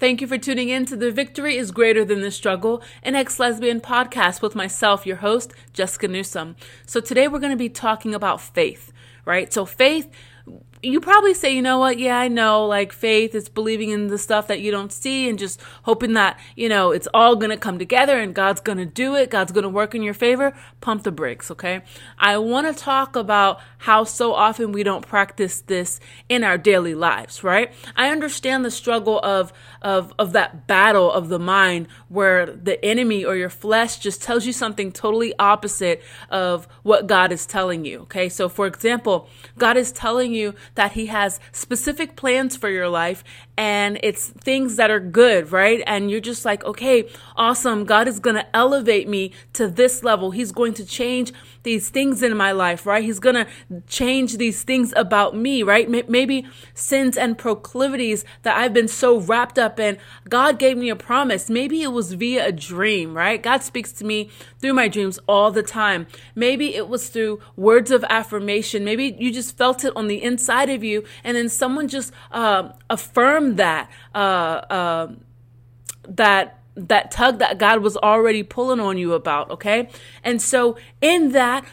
Thank you for tuning in to The Victory is Greater Than the Struggle, an ex lesbian podcast with myself, your host, Jessica Newsom. So, today we're going to be talking about faith, right? So, faith you probably say, you know what? Yeah, I know. Like faith is believing in the stuff that you don't see and just hoping that, you know, it's all going to come together and God's going to do it. God's going to work in your favor. Pump the brakes, okay? I want to talk about how so often we don't practice this in our daily lives, right? I understand the struggle of of of that battle of the mind where the enemy or your flesh just tells you something totally opposite of what God is telling you, okay? So for example, God is telling you that He has specific plans for your life and it's things that are good, right? And you're just like, okay, awesome. God is going to elevate me to this level. He's going to change these things in my life, right? He's going to change these things about me, right? Maybe sins and proclivities that I've been so wrapped up in. God gave me a promise. Maybe it was via a dream, right? God speaks to me through my dreams all the time. Maybe it was through words of affirmation. Maybe you just felt it on the inside of you and then someone just uh, affirmed that uh, uh, that that tug that God was already pulling on you about, okay? And so in that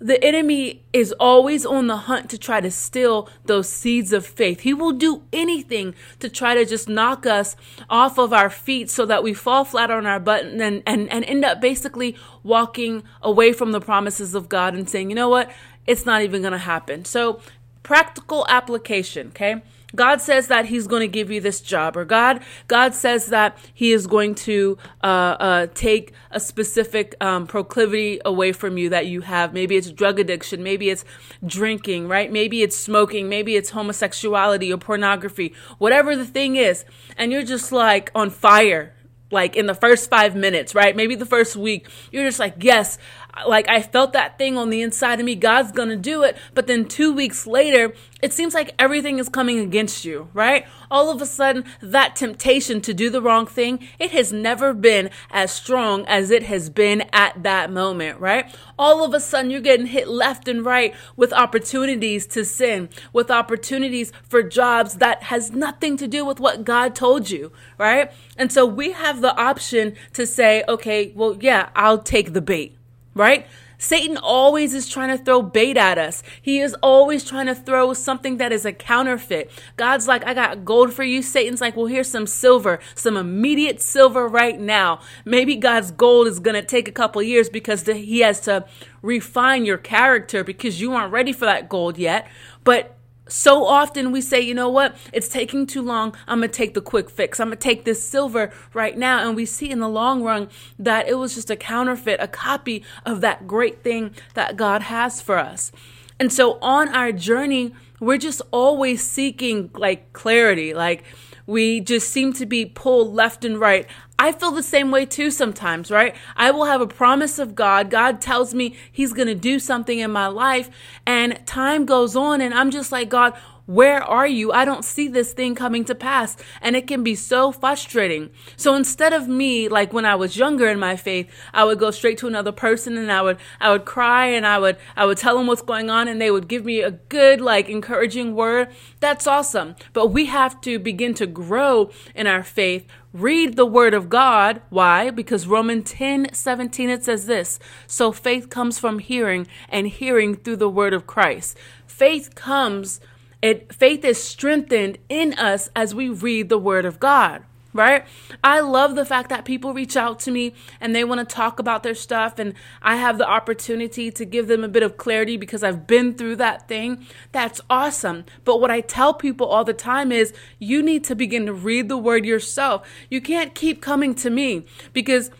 the enemy is always on the hunt to try to steal those seeds of faith. He will do anything to try to just knock us off of our feet so that we fall flat on our butt and, and, and end up basically walking away from the promises of God and saying, you know what? It's not even going to happen. So, practical application, okay? God says that He's going to give you this job, or God, God says that He is going to uh, uh, take a specific um, proclivity away from you that you have. Maybe it's drug addiction, maybe it's drinking, right? Maybe it's smoking, maybe it's homosexuality or pornography, whatever the thing is, and you're just like on fire like in the first five minutes, right? Maybe the first week, you're just like, yes, like I felt that thing on the inside of me. God's gonna do it. But then two weeks later, it seems like everything is coming against you, right? All of a sudden, that temptation to do the wrong thing, it has never been as strong as it has been at that moment, right? All of a sudden, you're getting hit left and right with opportunities to sin, with opportunities for jobs that has nothing to do with what God told you, right? And so we have the option to say, okay, well, yeah, I'll take the bait right? Satan always is trying to throw bait at us. He is always trying to throw something that is a counterfeit. God's like, I got gold for you. Satan's like, well, here's some silver, some immediate silver right now. Maybe God's gold is going to take a couple years because he has to refine your character because you aren't ready for that gold yet. But so often we say, you know what? It's taking too long. I'm going to take the quick fix. I'm going to take this silver right now. And we see in the long run that it was just a counterfeit, a copy of that great thing that God has for us. And so on our journey, we're just always seeking like clarity. Like, we just seem to be pulled left and right. I feel the same way too sometimes, right? I will have a promise of God. God tells me He's going to do something in my life, and time goes on, and I'm just like, God, where are you? I don't see this thing coming to pass. And it can be so frustrating. So instead of me, like when I was younger in my faith, I would go straight to another person and I would, I would cry and I would, I would tell them what's going on and they would give me a good, like encouraging word. That's awesome. But we have to begin to grow in our faith read the word of God. Why? Because Romans 10 17 it says this So faith comes from hearing, and hearing through the word of Christ. Faith comes it faith is strengthened in us as we read the word of God right? I love the fact that people reach out to me and they want to talk about their stuff, and I have the opportunity to give them a bit of clarity because I've been through that thing. That's awesome. But what I tell people all the time is you need to begin to read the word yourself. You can't keep coming to me because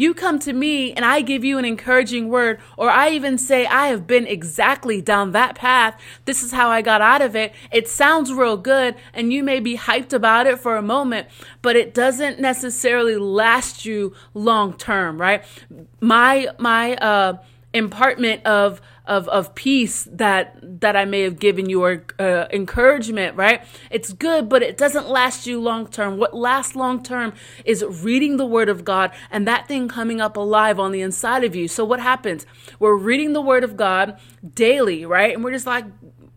you come to me and I give you an encouraging word, or I even say, I have been exactly down that path. This is how I got out of it. It sounds real good, and you may be hyped about it for a moment, but it doesn't necessarily last you long term, right? My, my, uh, impartment of of of peace that that I may have given you or uh, encouragement, right? It's good, but it doesn't last you long term. What lasts long term is reading the Word of God and that thing coming up alive on the inside of you. So what happens? We're reading the Word of God daily, right? And we're just like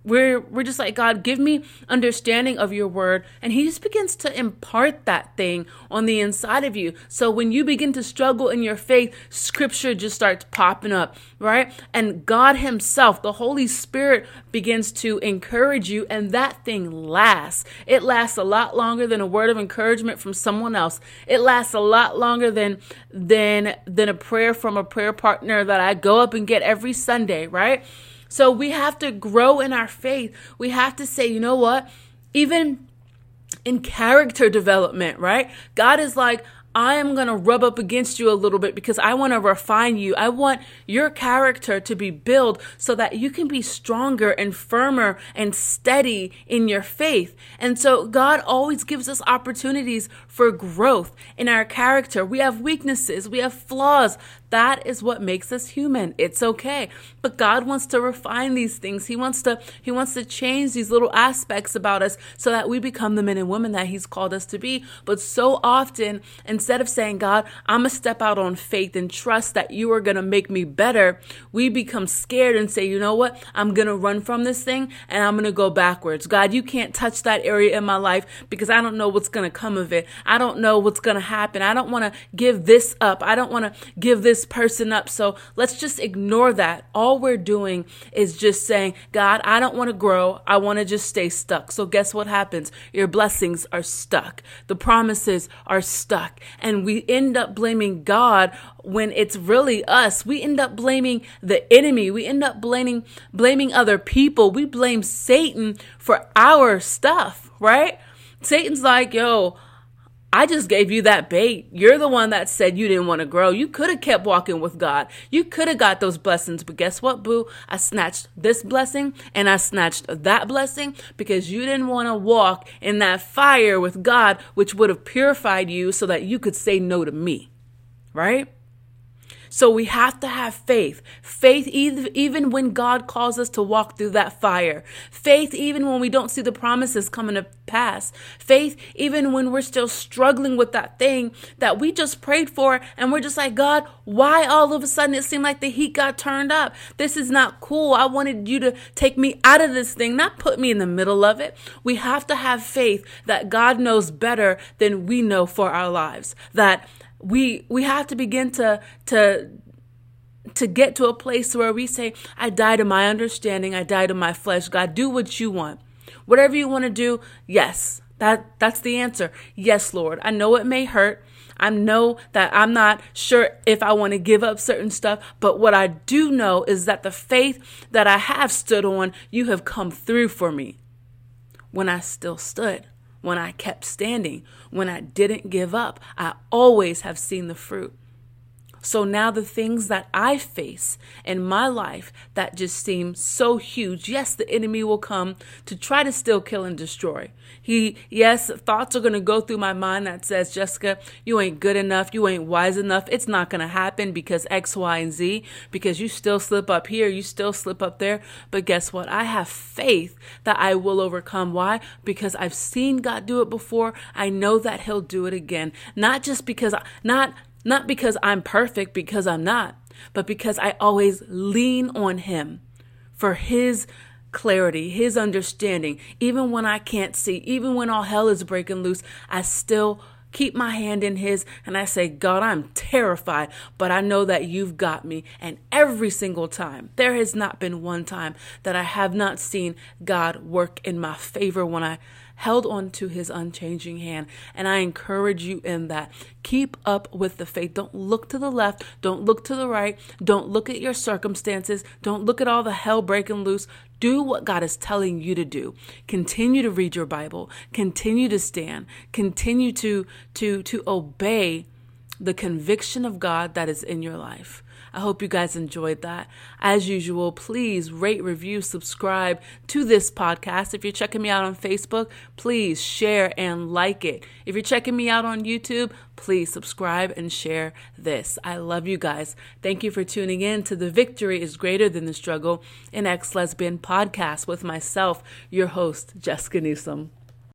we're we're just like God, give me understanding of your word, and He just begins to impart that thing on the inside of you. So when you begin to struggle in your faith, Scripture just starts popping up, right? And God Himself, the Holy Spirit, begins to encourage you, and that thing lasts. It lasts a lot longer than a word of encouragement from someone else. It lasts a lot longer than than than a prayer from a prayer partner that I go up and get every Sunday, right? So we have to grow in our faith. We have to say, you know what? Even in character development, right? God is like, I am going to rub up against you a little bit because I want to refine you. I want your character to be built so that you can be stronger and firmer and steady in your faith. And so God always gives us opportunities for growth in our character. We have weaknesses, we have flaws. That is what makes us human. It's okay. But God wants to refine these things. He wants to he wants to change these little aspects about us so that we become the men and women that he's called us to be. But so often instead of saying, "God, I'm going to step out on faith and trust that you are going to make me better," we become scared and say, "You know what? I'm going to run from this thing and I'm going to go backwards. God, you can't touch that area in my life because I don't know what's going to come of it. I don't know what's going to happen. I don't want to give this up. I don't want to give this person up. So let's just ignore that. All we're doing is just saying, God, I don't want to grow. I want to just stay stuck. So guess what happens? Your blessings are stuck. The promises are stuck. And we end up blaming God when it's really us. We end up blaming the enemy. We end up blaming blaming other people. We blame Satan for our stuff, right? Satan's like, yo, I just gave you that bait. You're the one that said you didn't want to grow. You could have kept walking with God. You could have got those blessings. But guess what, boo? I snatched this blessing and I snatched that blessing because you didn't want to walk in that fire with God, which would have purified you so that you could say no to me. Right? So we have to have faith. Faith even when God calls us to walk through that fire. Faith even when we don't see the promises coming to pass. Faith even when we're still struggling with that thing that we just prayed for and we're just like, God, why all of a sudden it seemed like the heat got turned up? This is not cool. I wanted you to take me out of this thing, not put me in the middle of it. We have to have faith that God knows better than we know for our lives. That we we have to begin to to to get to a place where we say i die to my understanding. I die to my flesh. God do what you want. Whatever you want to do yes that that's the answer. Yes lord. I know it may hurt. I know that I'm not sure if I want to give up certain stuff, but what I do know is that the faith that I have stood on, you have come through for me. When I still stood when I kept standing, when I didn't give up. I always have seen the fruit. So now the things that I face in my life that just seem so huge, yes, the enemy will come to try to still kill and destroy. He, yes, thoughts are going to go through my mind that says, Jessica, you ain't good enough. You ain't wise enough. It's not going to happen because X, Y, and Z, because you still slip up here. You still slip up there. But guess what? I have faith that I will overcome. Why? Because I've seen God do it before. I know that he'll do it again. Not just because, not, not because I'm perfect, because I'm not, but because I always lean on Him for His clarity, His understanding. Even when I can't see, even when all hell is breaking loose, I still keep my hand in His and I say, God, I'm terrified, but I know that you've got me. And every single time, there has not been one time that I have not seen God work in my favor when I held on to his unchanging hand. And I encourage you in that. Keep up with the faith. Don't look to the left. Don't look to the right. Don't look at your circumstances. Don't look at all the hell breaking loose. Do what God is telling you to do. Continue to read your Bible. Continue to stand. Continue to, to, to obey the conviction of God that is in your life. I hope you guys enjoyed that. As usual, please rate, review, subscribe to this podcast. If you're checking me out on Facebook, please share and like it. If you're checking me out on YouTube, please subscribe and share this. I love you guys. Thank you for tuning in to The Victory is Greater Than the Struggle, an ex lesbian podcast with myself, your host, Jessica Newsom.